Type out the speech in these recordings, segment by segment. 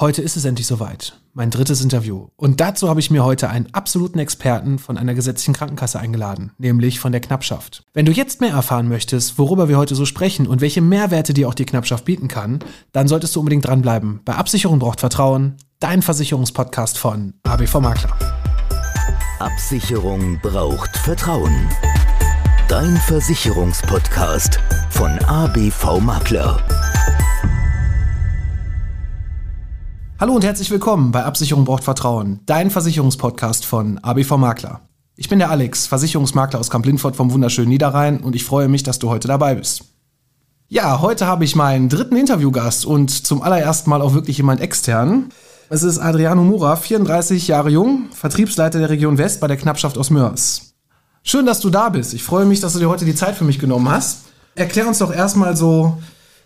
Heute ist es endlich soweit. Mein drittes Interview. Und dazu habe ich mir heute einen absoluten Experten von einer gesetzlichen Krankenkasse eingeladen, nämlich von der Knappschaft. Wenn du jetzt mehr erfahren möchtest, worüber wir heute so sprechen und welche Mehrwerte dir auch die Knappschaft bieten kann, dann solltest du unbedingt dranbleiben. Bei Absicherung braucht Vertrauen, dein Versicherungspodcast von ABV Makler. Absicherung braucht Vertrauen. Dein Versicherungspodcast von ABV Makler. Hallo und herzlich willkommen bei Absicherung braucht Vertrauen, dein Versicherungspodcast von ABV Makler. Ich bin der Alex, Versicherungsmakler aus Kamp-Lindfort vom wunderschönen Niederrhein und ich freue mich, dass du heute dabei bist. Ja, heute habe ich meinen dritten Interviewgast und zum allerersten Mal auch wirklich jemand extern. Es ist Adriano Mura, 34 Jahre jung, Vertriebsleiter der Region West bei der Knappschaft aus Mörs. Schön, dass du da bist. Ich freue mich, dass du dir heute die Zeit für mich genommen hast. Erklär uns doch erstmal so,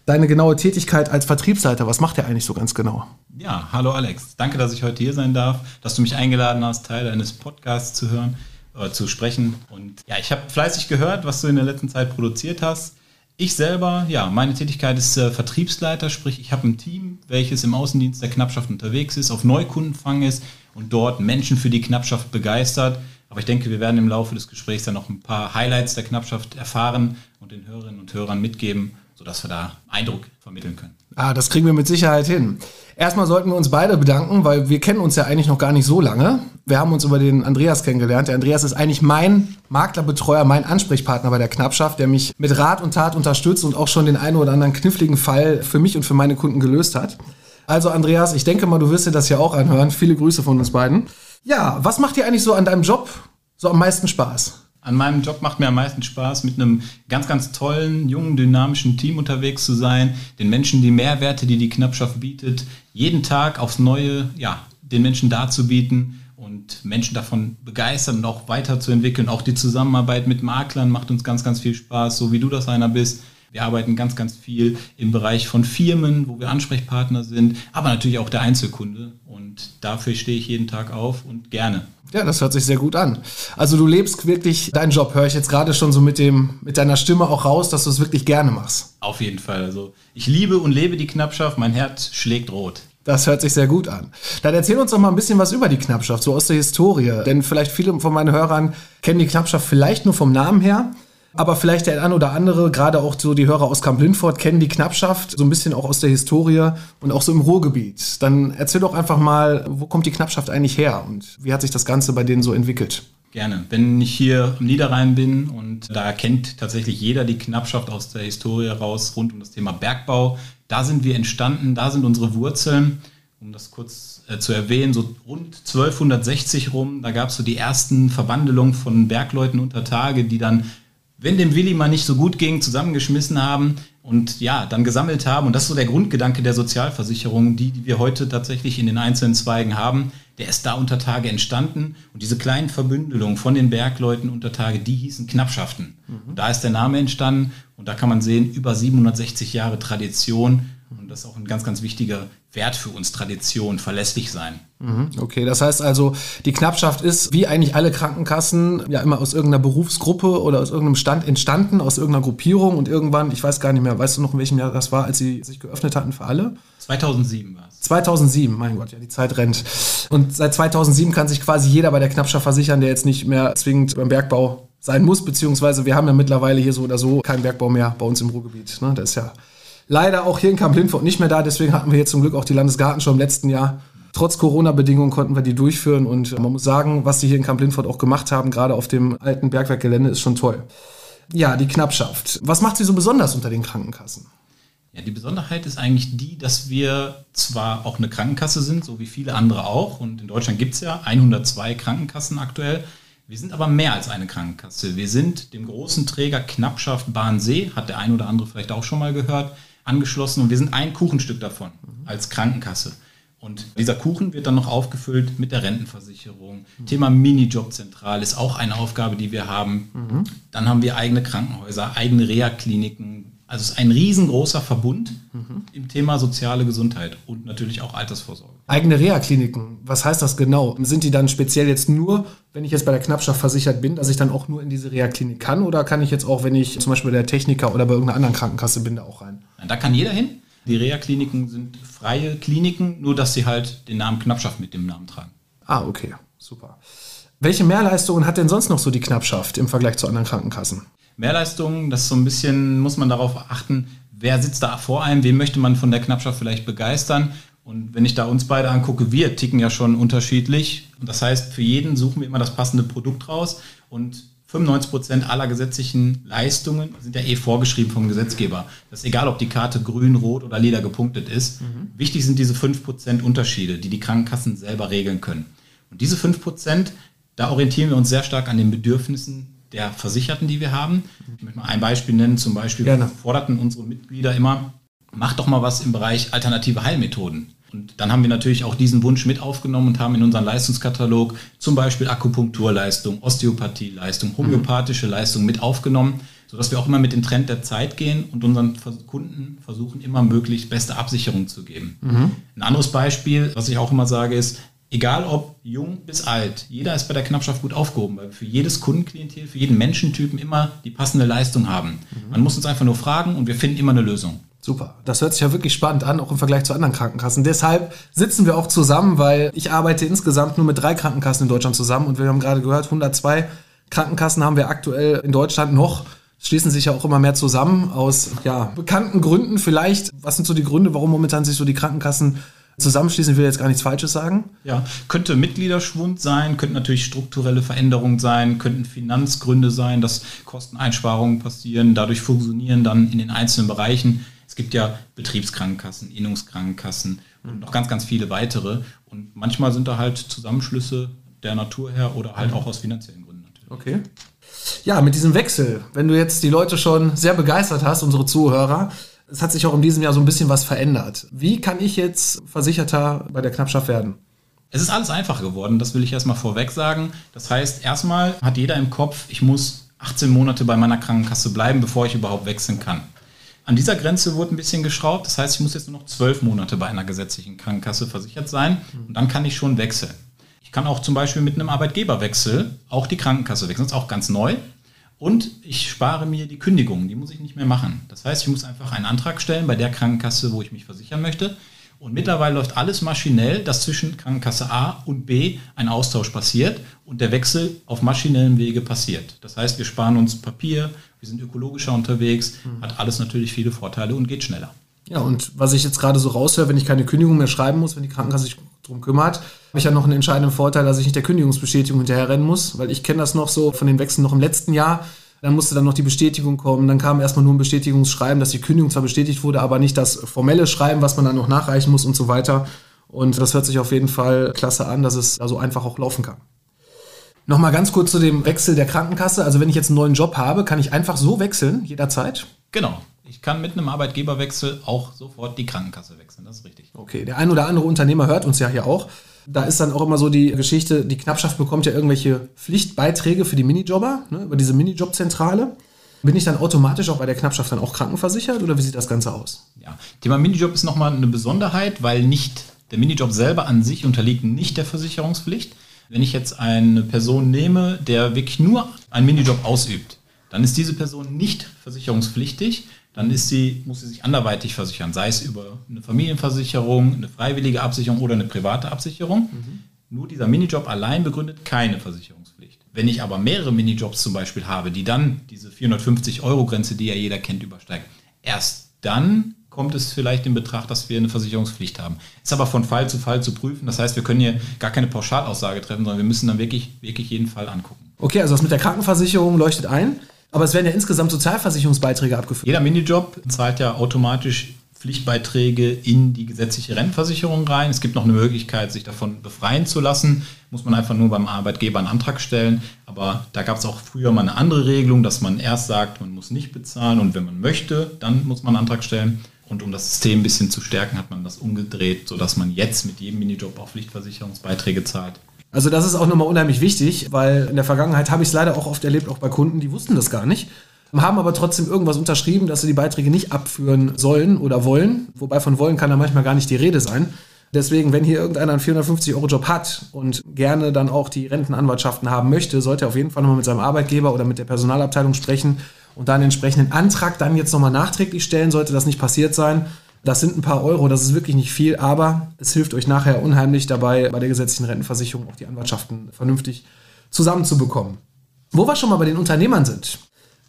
deine genaue Tätigkeit als Vertriebsleiter. Was macht er eigentlich so ganz genau? Ja, hallo Alex. Danke, dass ich heute hier sein darf, dass du mich eingeladen hast, Teil deines Podcasts zu hören, äh, zu sprechen. Und ja, ich habe fleißig gehört, was du in der letzten Zeit produziert hast. Ich selber, ja, meine Tätigkeit ist äh, Vertriebsleiter, sprich, ich habe ein Team, welches im Außendienst der Knappschaft unterwegs ist, auf Neukundenfang ist und dort Menschen für die Knappschaft begeistert. Aber ich denke, wir werden im Laufe des Gesprächs dann noch ein paar Highlights der Knappschaft erfahren und den Hörerinnen und Hörern mitgeben sodass wir da Eindruck vermitteln können. Ah, das kriegen wir mit Sicherheit hin. Erstmal sollten wir uns beide bedanken, weil wir kennen uns ja eigentlich noch gar nicht so lange. Wir haben uns über den Andreas kennengelernt. Der Andreas ist eigentlich mein Maklerbetreuer, mein Ansprechpartner bei der Knappschaft, der mich mit Rat und Tat unterstützt und auch schon den einen oder anderen kniffligen Fall für mich und für meine Kunden gelöst hat. Also Andreas, ich denke mal, du wirst dir das ja auch anhören. Viele Grüße von uns beiden. Ja, was macht dir eigentlich so an deinem Job so am meisten Spaß? An meinem Job macht mir am meisten Spaß, mit einem ganz, ganz tollen, jungen, dynamischen Team unterwegs zu sein, den Menschen die Mehrwerte, die die Knappschaft bietet, jeden Tag aufs Neue, ja, den Menschen darzubieten und Menschen davon begeistern und auch weiterzuentwickeln. Auch die Zusammenarbeit mit Maklern macht uns ganz, ganz viel Spaß, so wie du das einer bist. Wir arbeiten ganz, ganz viel im Bereich von Firmen, wo wir Ansprechpartner sind, aber natürlich auch der Einzelkunde. Und dafür stehe ich jeden Tag auf und gerne. Ja, das hört sich sehr gut an. Also du lebst wirklich deinen Job, höre ich jetzt gerade schon so mit dem, mit deiner Stimme auch raus, dass du es wirklich gerne machst. Auf jeden Fall. Also ich liebe und lebe die Knappschaft, mein Herz schlägt rot. Das hört sich sehr gut an. Dann erzähl uns doch mal ein bisschen was über die Knappschaft, so aus der Historie. Denn vielleicht viele von meinen Hörern kennen die Knappschaft vielleicht nur vom Namen her. Aber vielleicht der ein oder andere, gerade auch so die Hörer aus Kamp-Lindfort, kennen die Knappschaft so ein bisschen auch aus der Historie und auch so im Ruhrgebiet. Dann erzähl doch einfach mal, wo kommt die Knappschaft eigentlich her und wie hat sich das Ganze bei denen so entwickelt? Gerne. Wenn ich hier im Niederrhein bin und da kennt tatsächlich jeder die Knappschaft aus der Historie raus rund um das Thema Bergbau, da sind wir entstanden, da sind unsere Wurzeln. Um das kurz äh, zu erwähnen, so rund 1260 rum, da gab es so die ersten Verwandelungen von Bergleuten unter Tage, die dann wenn dem Willi mal nicht so gut ging, zusammengeschmissen haben und ja, dann gesammelt haben. Und das ist so der Grundgedanke der Sozialversicherung, die, die wir heute tatsächlich in den einzelnen Zweigen haben. Der ist da unter Tage entstanden. Und diese kleinen Verbündelungen von den Bergleuten unter Tage, die hießen Knappschaften. Mhm. Und da ist der Name entstanden. Und da kann man sehen, über 760 Jahre Tradition. Und das ist auch ein ganz, ganz wichtiger Wert für uns, Tradition, verlässlich sein. Mhm, okay, das heißt also, die Knappschaft ist, wie eigentlich alle Krankenkassen, ja immer aus irgendeiner Berufsgruppe oder aus irgendeinem Stand entstanden, aus irgendeiner Gruppierung und irgendwann, ich weiß gar nicht mehr, weißt du noch, in welchem Jahr das war, als sie sich geöffnet hatten für alle? 2007 war es. 2007, mein Gott, ja, die Zeit rennt. Und seit 2007 kann sich quasi jeder bei der Knappschaft versichern, der jetzt nicht mehr zwingend beim Bergbau sein muss, beziehungsweise wir haben ja mittlerweile hier so oder so keinen Bergbau mehr bei uns im Ruhrgebiet. Ne? Das ist ja leider auch hier in Kamp-Lindfort nicht mehr da. Deswegen hatten wir jetzt zum Glück auch die Landesgartenschau im letzten Jahr. Trotz Corona-Bedingungen konnten wir die durchführen und man muss sagen, was sie hier in Kamp-Lindfort auch gemacht haben, gerade auf dem alten Bergwerkgelände, ist schon toll. Ja, die Knappschaft. Was macht sie so besonders unter den Krankenkassen? Ja, die Besonderheit ist eigentlich die, dass wir zwar auch eine Krankenkasse sind, so wie viele andere auch, und in Deutschland gibt es ja 102 Krankenkassen aktuell, wir sind aber mehr als eine Krankenkasse. Wir sind dem großen Träger Knappschaft Bahnsee, hat der ein oder andere vielleicht auch schon mal gehört, angeschlossen und wir sind ein Kuchenstück davon als Krankenkasse. Und dieser Kuchen wird dann noch aufgefüllt mit der Rentenversicherung. Mhm. Thema Minijobzentral ist auch eine Aufgabe, die wir haben. Mhm. Dann haben wir eigene Krankenhäuser, eigene Reha-Kliniken, also es ist ein riesengroßer Verbund mhm. im Thema soziale Gesundheit und natürlich auch Altersvorsorge. Eigene Reha-Kliniken, was heißt das genau? Sind die dann speziell jetzt nur, wenn ich jetzt bei der Knappschaft versichert bin, dass ich dann auch nur in diese Reha-Klinik kann? Oder kann ich jetzt auch, wenn ich zum Beispiel bei der Techniker oder bei irgendeiner anderen Krankenkasse bin, da auch rein? Da kann jeder hin. Die Reha-Kliniken sind freie Kliniken, nur dass sie halt den Namen Knappschaft mit dem Namen tragen. Ah, okay, super. Welche Mehrleistungen hat denn sonst noch so die Knappschaft im Vergleich zu anderen Krankenkassen? Mehrleistungen, das ist so ein bisschen, muss man darauf achten, wer sitzt da vor einem, wen möchte man von der Knappschaft vielleicht begeistern. Und wenn ich da uns beide angucke, wir ticken ja schon unterschiedlich. Und das heißt, für jeden suchen wir immer das passende Produkt raus. Und 95 Prozent aller gesetzlichen Leistungen sind ja eh vorgeschrieben vom Gesetzgeber. Das ist egal, ob die Karte grün, rot oder lila gepunktet ist. Mhm. Wichtig sind diese 5 Prozent Unterschiede, die die Krankenkassen selber regeln können. Und diese 5 Prozent, da orientieren wir uns sehr stark an den Bedürfnissen der Versicherten, die wir haben. Ich möchte mal ein Beispiel nennen. Zum Beispiel Gerne. forderten unsere Mitglieder immer, macht doch mal was im Bereich alternative Heilmethoden. Und dann haben wir natürlich auch diesen Wunsch mit aufgenommen und haben in unseren Leistungskatalog zum Beispiel Akupunkturleistung, Osteopathieleistung, homöopathische Leistung mit aufgenommen, sodass wir auch immer mit dem Trend der Zeit gehen und unseren Kunden versuchen, immer möglichst beste Absicherung zu geben. Mhm. Ein anderes Beispiel, was ich auch immer sage, ist, egal ob jung bis alt, jeder ist bei der Knappschaft gut aufgehoben, weil wir für jedes Kundenklientel, für jeden Menschentypen immer die passende Leistung haben. Mhm. Man muss uns einfach nur fragen und wir finden immer eine Lösung. Super. Das hört sich ja wirklich spannend an, auch im Vergleich zu anderen Krankenkassen. Deshalb sitzen wir auch zusammen, weil ich arbeite insgesamt nur mit drei Krankenkassen in Deutschland zusammen und wir haben gerade gehört, 102 Krankenkassen haben wir aktuell in Deutschland noch. Schließen sich ja auch immer mehr zusammen aus ja, bekannten Gründen vielleicht. Was sind so die Gründe, warum momentan sich so die Krankenkassen zusammenschließen, will jetzt gar nichts Falsches sagen. Ja, könnte Mitgliederschwund sein, könnten natürlich strukturelle Veränderungen sein, könnten Finanzgründe sein, dass Kosteneinsparungen passieren, dadurch funktionieren dann in den einzelnen Bereichen. Es gibt ja Betriebskrankenkassen, Innungskrankenkassen und noch ganz, ganz viele weitere. Und manchmal sind da halt Zusammenschlüsse der Natur her oder halt auch aus finanziellen Gründen natürlich. Okay. Ja, mit diesem Wechsel, wenn du jetzt die Leute schon sehr begeistert hast, unsere Zuhörer, es hat sich auch in diesem Jahr so ein bisschen was verändert. Wie kann ich jetzt Versicherter bei der Knappschaft werden? Es ist alles einfacher geworden, das will ich erstmal vorweg sagen. Das heißt, erstmal hat jeder im Kopf, ich muss 18 Monate bei meiner Krankenkasse bleiben, bevor ich überhaupt wechseln kann. An dieser Grenze wurde ein bisschen geschraubt. Das heißt, ich muss jetzt nur noch zwölf Monate bei einer gesetzlichen Krankenkasse versichert sein und dann kann ich schon wechseln. Ich kann auch zum Beispiel mit einem Arbeitgeberwechsel auch die Krankenkasse wechseln. Das ist auch ganz neu. Und ich spare mir die Kündigung, die muss ich nicht mehr machen. Das heißt, ich muss einfach einen Antrag stellen bei der Krankenkasse, wo ich mich versichern möchte. Und mittlerweile läuft alles maschinell, dass zwischen Krankenkasse A und B ein Austausch passiert und der Wechsel auf maschinellem Wege passiert. Das heißt, wir sparen uns Papier, wir sind ökologischer unterwegs, mhm. hat alles natürlich viele Vorteile und geht schneller. Ja, und was ich jetzt gerade so raushöre, wenn ich keine Kündigung mehr schreiben muss, wenn die Krankenkasse sich darum kümmert, habe ich ja noch einen entscheidenden Vorteil, dass ich nicht der Kündigungsbestätigung hinterherrennen muss, weil ich kenne das noch so von den Wechseln noch im letzten Jahr. Dann musste dann noch die Bestätigung kommen. Dann kam erstmal nur ein Bestätigungsschreiben, dass die Kündigung zwar bestätigt wurde, aber nicht das formelle Schreiben, was man dann noch nachreichen muss und so weiter. Und das hört sich auf jeden Fall klasse an, dass es also einfach auch laufen kann. Nochmal ganz kurz zu dem Wechsel der Krankenkasse. Also wenn ich jetzt einen neuen Job habe, kann ich einfach so wechseln, jederzeit? Genau. Ich kann mit einem Arbeitgeberwechsel auch sofort die Krankenkasse wechseln, das ist richtig. Okay, der ein oder andere Unternehmer hört uns ja hier auch. Da ist dann auch immer so die Geschichte, die Knappschaft bekommt ja irgendwelche Pflichtbeiträge für die Minijobber, ne, über diese Minijobzentrale. Bin ich dann automatisch auch bei der Knappschaft dann auch krankenversichert oder wie sieht das Ganze aus? Ja, Thema Minijob ist nochmal eine Besonderheit, weil nicht der Minijob selber an sich unterliegt nicht der Versicherungspflicht. Wenn ich jetzt eine Person nehme, der wirklich nur einen Minijob ausübt, dann ist diese Person nicht versicherungspflichtig dann ist sie, muss sie sich anderweitig versichern, sei es über eine Familienversicherung, eine freiwillige Absicherung oder eine private Absicherung. Mhm. Nur dieser Minijob allein begründet keine Versicherungspflicht. Wenn ich aber mehrere Minijobs zum Beispiel habe, die dann diese 450-Euro-Grenze, die ja jeder kennt, übersteigen, erst dann kommt es vielleicht in Betracht, dass wir eine Versicherungspflicht haben. Ist aber von Fall zu Fall zu prüfen. Das heißt, wir können hier gar keine Pauschalaussage treffen, sondern wir müssen dann wirklich, wirklich jeden Fall angucken. Okay, also das mit der Krankenversicherung leuchtet ein. Aber es werden ja insgesamt Sozialversicherungsbeiträge abgeführt. Jeder Minijob zahlt ja automatisch Pflichtbeiträge in die gesetzliche Rentenversicherung rein. Es gibt noch eine Möglichkeit, sich davon befreien zu lassen. Muss man einfach nur beim Arbeitgeber einen Antrag stellen. Aber da gab es auch früher mal eine andere Regelung, dass man erst sagt, man muss nicht bezahlen und wenn man möchte, dann muss man einen Antrag stellen. Und um das System ein bisschen zu stärken, hat man das umgedreht, sodass man jetzt mit jedem Minijob auch Pflichtversicherungsbeiträge zahlt. Also das ist auch nochmal unheimlich wichtig, weil in der Vergangenheit habe ich es leider auch oft erlebt, auch bei Kunden, die wussten das gar nicht haben aber trotzdem irgendwas unterschrieben, dass sie die Beiträge nicht abführen sollen oder wollen. Wobei von wollen kann da manchmal gar nicht die Rede sein. Deswegen, wenn hier irgendeiner einen 450-Euro-Job hat und gerne dann auch die Rentenanwaltschaften haben möchte, sollte er auf jeden Fall nochmal mit seinem Arbeitgeber oder mit der Personalabteilung sprechen und dann einen entsprechenden Antrag dann jetzt nochmal nachträglich stellen, sollte das nicht passiert sein. Das sind ein paar Euro, das ist wirklich nicht viel, aber es hilft euch nachher unheimlich dabei, bei der gesetzlichen Rentenversicherung auch die Anwaltschaften vernünftig zusammenzubekommen. Wo wir schon mal bei den Unternehmern sind.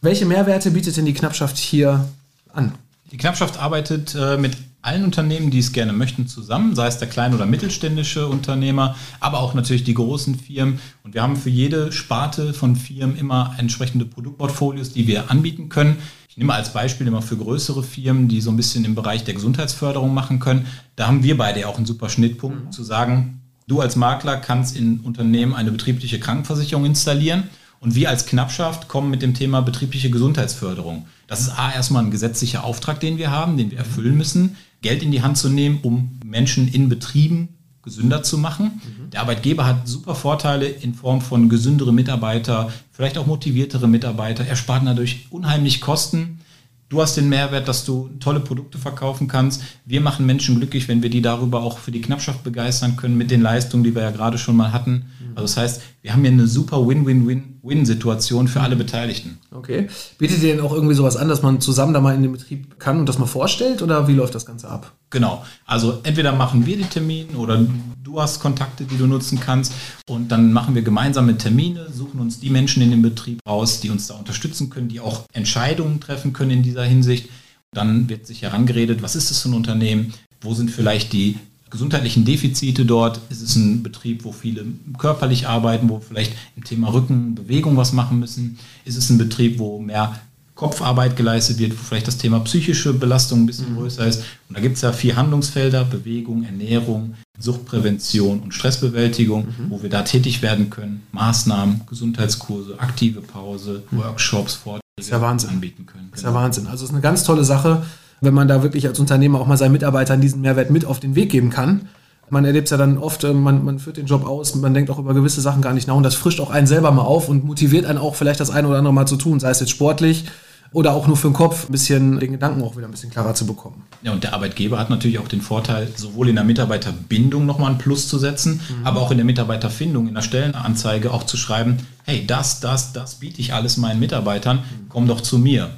Welche Mehrwerte bietet denn die Knappschaft hier an? Die Knappschaft arbeitet äh, mit allen Unternehmen, die es gerne möchten, zusammen, sei es der kleine oder mittelständische Unternehmer, aber auch natürlich die großen Firmen. Und wir haben für jede Sparte von Firmen immer entsprechende Produktportfolios, die wir anbieten können. Ich nehme als Beispiel immer für größere Firmen, die so ein bisschen im Bereich der Gesundheitsförderung machen können. Da haben wir beide auch einen super Schnittpunkt, mhm. zu sagen, du als Makler kannst in Unternehmen eine betriebliche Krankenversicherung installieren und wir als Knappschaft kommen mit dem Thema betriebliche Gesundheitsförderung. Das ist A, erstmal ein gesetzlicher Auftrag, den wir haben, den wir erfüllen müssen, Geld in die Hand zu nehmen, um Menschen in Betrieben gesünder zu machen. Mhm. Der Arbeitgeber hat super Vorteile in Form von gesündere Mitarbeiter, vielleicht auch motiviertere Mitarbeiter. Er spart dadurch unheimlich Kosten. Du hast den Mehrwert, dass du tolle Produkte verkaufen kannst. Wir machen Menschen glücklich, wenn wir die darüber auch für die Knappschaft begeistern können mit den Leistungen, die wir ja gerade schon mal hatten. Mhm. Also das heißt, wir haben hier eine super Win-Win-Win-Win-Situation für alle Beteiligten. Okay. Bietet ihr denn auch irgendwie sowas an, dass man zusammen da mal in den Betrieb kann und das mal vorstellt oder wie läuft das Ganze ab? Genau. Also entweder machen wir die Termine oder du hast Kontakte, die du nutzen kannst und dann machen wir gemeinsame Termine, suchen uns die Menschen in dem Betrieb aus, die uns da unterstützen können, die auch Entscheidungen treffen können in dieser Hinsicht. Dann wird sich herangeredet, was ist das für ein Unternehmen, wo sind vielleicht die gesundheitlichen Defizite dort? Ist es ein Betrieb, wo viele körperlich arbeiten, wo vielleicht im Thema Rücken, Bewegung was machen müssen? Ist es ein Betrieb, wo mehr Kopfarbeit geleistet wird, wo vielleicht das Thema psychische Belastung ein bisschen mhm. größer ist? Und da gibt es ja vier Handlungsfelder, Bewegung, Ernährung, Suchtprävention und Stressbewältigung, mhm. wo wir da tätig werden können. Maßnahmen, Gesundheitskurse, aktive Pause, mhm. Workshops, Vorträge ist ja Wahnsinn. anbieten können. Ist ja. Wahnsinn. Also es ist eine ganz tolle Sache wenn man da wirklich als Unternehmer auch mal seinen Mitarbeitern diesen Mehrwert mit auf den Weg geben kann. Man erlebt es ja dann oft, äh, man, man führt den Job aus, man denkt auch über gewisse Sachen gar nicht nach und das frischt auch einen selber mal auf und motiviert einen auch vielleicht das eine oder andere mal zu tun, sei es jetzt sportlich oder auch nur für den Kopf, ein bisschen den Gedanken auch wieder ein bisschen klarer zu bekommen. Ja, und der Arbeitgeber hat natürlich auch den Vorteil, sowohl in der Mitarbeiterbindung nochmal ein Plus zu setzen, mhm. aber auch in der Mitarbeiterfindung, in der Stellenanzeige auch zu schreiben, hey, das, das, das biete ich alles meinen Mitarbeitern, komm doch zu mir.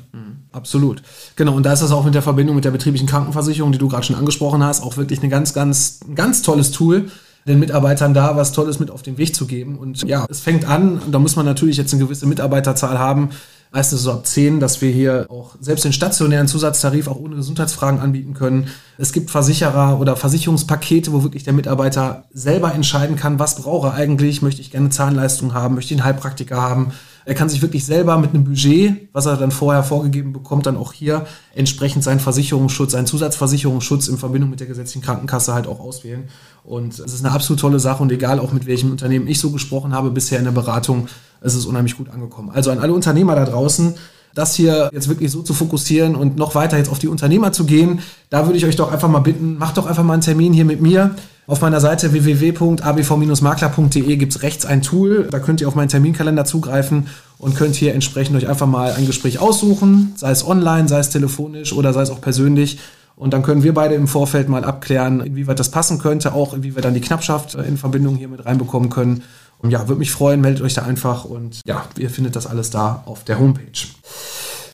Absolut. Genau, und da ist das auch mit der Verbindung mit der betrieblichen Krankenversicherung, die du gerade schon angesprochen hast, auch wirklich ein ganz, ganz, ganz tolles Tool, den Mitarbeitern da was Tolles mit auf den Weg zu geben. Und ja, es fängt an, da muss man natürlich jetzt eine gewisse Mitarbeiterzahl haben, meistens so ab 10, dass wir hier auch selbst den stationären Zusatztarif auch ohne Gesundheitsfragen anbieten können. Es gibt Versicherer oder Versicherungspakete, wo wirklich der Mitarbeiter selber entscheiden kann, was brauche er eigentlich, möchte ich gerne Zahnleistung haben, möchte ich einen Heilpraktiker haben, er kann sich wirklich selber mit einem Budget, was er dann vorher vorgegeben bekommt, dann auch hier entsprechend seinen Versicherungsschutz, seinen Zusatzversicherungsschutz in Verbindung mit der gesetzlichen Krankenkasse halt auch auswählen. Und es ist eine absolut tolle Sache und egal auch mit welchem Unternehmen ich so gesprochen habe bisher in der Beratung, es ist unheimlich gut angekommen. Also an alle Unternehmer da draußen, das hier jetzt wirklich so zu fokussieren und noch weiter jetzt auf die Unternehmer zu gehen, da würde ich euch doch einfach mal bitten, macht doch einfach mal einen Termin hier mit mir. Auf meiner Seite www.abv-makler.de gibt es rechts ein Tool. Da könnt ihr auf meinen Terminkalender zugreifen und könnt hier entsprechend euch einfach mal ein Gespräch aussuchen, sei es online, sei es telefonisch oder sei es auch persönlich. Und dann können wir beide im Vorfeld mal abklären, inwieweit das passen könnte, auch wie wir dann die Knappschaft in Verbindung hier mit reinbekommen können. Und ja, würde mich freuen, meldet euch da einfach und ja, ihr findet das alles da auf der Homepage.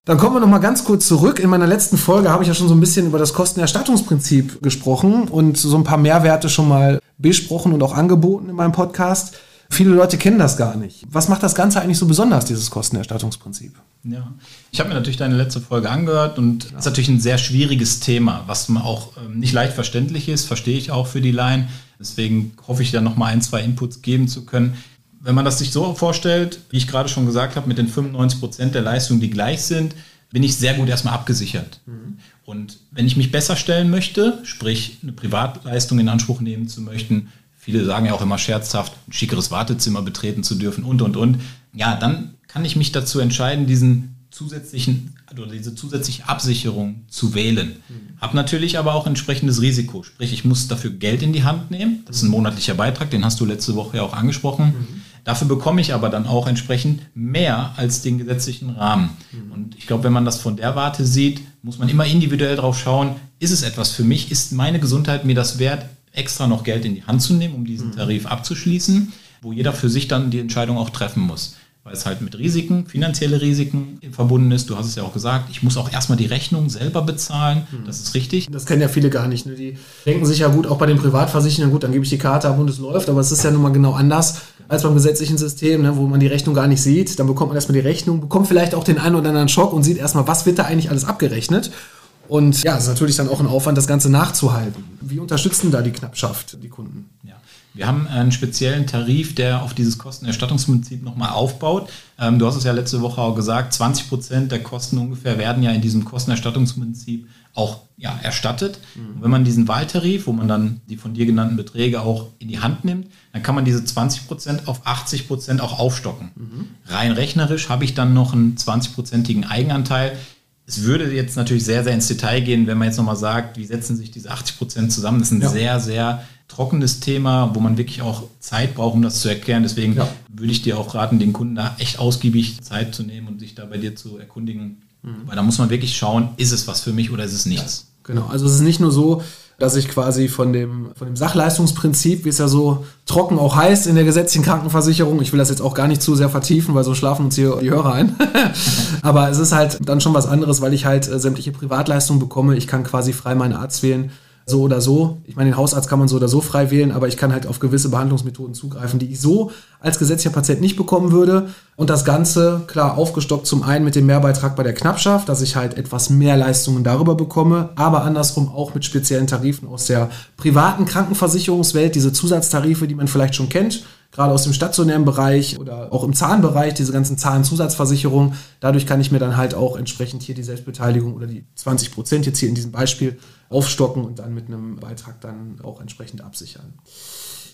Dann kommen wir noch mal ganz kurz zurück. In meiner letzten Folge habe ich ja schon so ein bisschen über das Kostenerstattungsprinzip gesprochen und so ein paar Mehrwerte schon mal besprochen und auch angeboten in meinem Podcast. Viele Leute kennen das gar nicht. Was macht das Ganze eigentlich so besonders, dieses Kostenerstattungsprinzip? Ja, ich habe mir natürlich deine letzte Folge angehört und es ja. ist natürlich ein sehr schwieriges Thema, was auch ähm, nicht leicht verständlich ist, verstehe ich auch für die Laien. Deswegen hoffe ich, da noch mal ein, zwei Inputs geben zu können wenn man das sich so vorstellt, wie ich gerade schon gesagt habe, mit den 95 Prozent der Leistungen, die gleich sind, bin ich sehr gut erstmal abgesichert. Mhm. Und wenn ich mich besser stellen möchte, sprich eine Privatleistung in Anspruch nehmen zu möchten, viele sagen ja auch immer scherzhaft, ein schickeres Wartezimmer betreten zu dürfen und, und, und, ja, dann kann ich mich dazu entscheiden, diesen zusätzlichen oder diese zusätzliche Absicherung zu wählen. Mhm. Habe natürlich aber auch entsprechendes Risiko. Sprich, ich muss dafür Geld in die Hand nehmen. Das ist ein monatlicher Beitrag, den hast du letzte Woche ja auch angesprochen. Mhm. Dafür bekomme ich aber dann auch entsprechend mehr als den gesetzlichen Rahmen. Mhm. Und ich glaube, wenn man das von der Warte sieht, muss man immer individuell drauf schauen, ist es etwas für mich? Ist meine Gesundheit mir das wert, extra noch Geld in die Hand zu nehmen, um diesen mhm. Tarif abzuschließen, wo jeder für sich dann die Entscheidung auch treffen muss weil es halt mit Risiken, finanzielle Risiken verbunden ist. Du hast es ja auch gesagt, ich muss auch erstmal die Rechnung selber bezahlen. Mhm. Das ist richtig. Das kennen ja viele gar nicht. Ne? Die denken sich ja gut, auch bei den Privatversicherungen, gut, dann gebe ich die Karte ab und es läuft. Aber es ist ja nun mal genau anders als beim gesetzlichen System, ne, wo man die Rechnung gar nicht sieht. Dann bekommt man erstmal die Rechnung, bekommt vielleicht auch den einen oder anderen Schock und sieht erstmal, was wird da eigentlich alles abgerechnet. Und ja, es ist natürlich dann auch ein Aufwand, das Ganze nachzuhalten. Wie unterstützen da die Knappschaft, die Kunden? Ja. Wir haben einen speziellen Tarif, der auf dieses Kostenerstattungsprinzip nochmal aufbaut. Ähm, du hast es ja letzte Woche auch gesagt, 20 Prozent der Kosten ungefähr werden ja in diesem Kostenerstattungsprinzip auch ja, erstattet. Mhm. Und wenn man diesen Wahltarif, wo man dann die von dir genannten Beträge auch in die Hand nimmt, dann kann man diese 20 Prozent auf 80 Prozent auch aufstocken. Mhm. Rein rechnerisch habe ich dann noch einen 20-prozentigen Eigenanteil, es würde jetzt natürlich sehr, sehr ins Detail gehen, wenn man jetzt nochmal sagt, wie setzen sich diese 80 Prozent zusammen. Das ist ein ja. sehr, sehr trockenes Thema, wo man wirklich auch Zeit braucht, um das zu erklären. Deswegen ja. würde ich dir auch raten, den Kunden da echt ausgiebig Zeit zu nehmen und sich da bei dir zu erkundigen. Mhm. Weil da muss man wirklich schauen, ist es was für mich oder ist es nichts. Ja, genau, also es ist nicht nur so, dass ich quasi von dem, von dem Sachleistungsprinzip, wie es ja so trocken auch heißt in der gesetzlichen Krankenversicherung, ich will das jetzt auch gar nicht zu sehr vertiefen, weil so schlafen uns hier die Hörer ein. Aber es ist halt dann schon was anderes, weil ich halt äh, sämtliche Privatleistungen bekomme. Ich kann quasi frei meinen Arzt wählen so oder so. Ich meine, den Hausarzt kann man so oder so frei wählen, aber ich kann halt auf gewisse Behandlungsmethoden zugreifen, die ich so als gesetzlicher Patient nicht bekommen würde. Und das Ganze, klar, aufgestockt zum einen mit dem Mehrbeitrag bei der Knappschaft, dass ich halt etwas mehr Leistungen darüber bekomme, aber andersrum auch mit speziellen Tarifen aus der privaten Krankenversicherungswelt, diese Zusatztarife, die man vielleicht schon kennt, gerade aus dem stationären Bereich oder auch im Zahnbereich, diese ganzen Zahnzusatzversicherungen. Dadurch kann ich mir dann halt auch entsprechend hier die Selbstbeteiligung oder die 20 Prozent jetzt hier in diesem Beispiel aufstocken und dann mit einem Beitrag dann auch entsprechend absichern.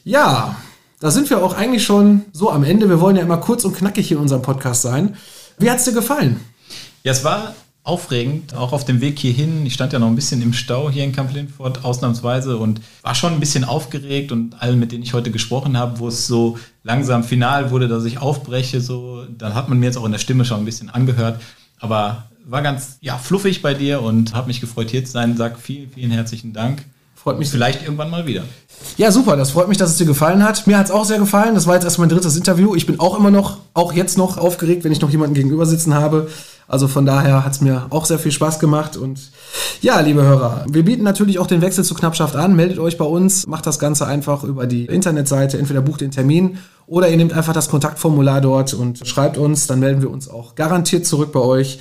Ja, da sind wir auch eigentlich schon so am Ende. Wir wollen ja immer kurz und knackig hier in unserem Podcast sein. Wie hat es dir gefallen? Ja, es war aufregend, auch auf dem Weg hierhin. Ich stand ja noch ein bisschen im Stau hier in Camp Lindford, ausnahmsweise, und war schon ein bisschen aufgeregt. Und allen, mit denen ich heute gesprochen habe, wo es so langsam final wurde, dass ich aufbreche, so, dann hat man mir jetzt auch in der Stimme schon ein bisschen angehört. Aber war ganz ja, fluffig bei dir und habe mich gefreut, hier zu sein. Sag vielen, vielen herzlichen Dank. Freut mich. Vielleicht irgendwann mal wieder. Ja, super. Das freut mich, dass es dir gefallen hat. Mir hat es auch sehr gefallen. Das war jetzt erst mein drittes Interview. Ich bin auch immer noch, auch jetzt noch aufgeregt, wenn ich noch jemanden gegenüber sitzen habe. Also von daher hat es mir auch sehr viel Spaß gemacht. Und ja, liebe Hörer, wir bieten natürlich auch den Wechsel zur Knappschaft an. Meldet euch bei uns, macht das Ganze einfach über die Internetseite. Entweder bucht den Termin oder ihr nehmt einfach das Kontaktformular dort und schreibt uns. Dann melden wir uns auch garantiert zurück bei euch.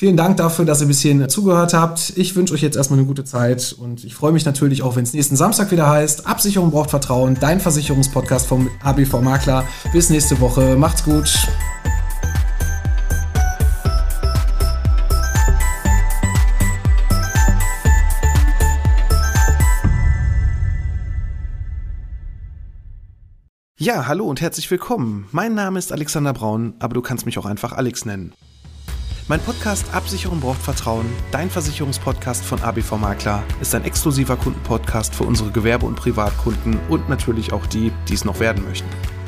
Vielen Dank dafür, dass ihr bis hierhin zugehört habt. Ich wünsche euch jetzt erstmal eine gute Zeit und ich freue mich natürlich auch, wenn es nächsten Samstag wieder heißt. Absicherung braucht Vertrauen, dein Versicherungspodcast vom HBV Makler. Bis nächste Woche. Macht's gut. Ja, hallo und herzlich willkommen. Mein Name ist Alexander Braun, aber du kannst mich auch einfach Alex nennen. Mein Podcast Absicherung braucht Vertrauen, dein Versicherungspodcast von ABV Makler, ist ein exklusiver Kundenpodcast für unsere Gewerbe- und Privatkunden und natürlich auch die, die es noch werden möchten.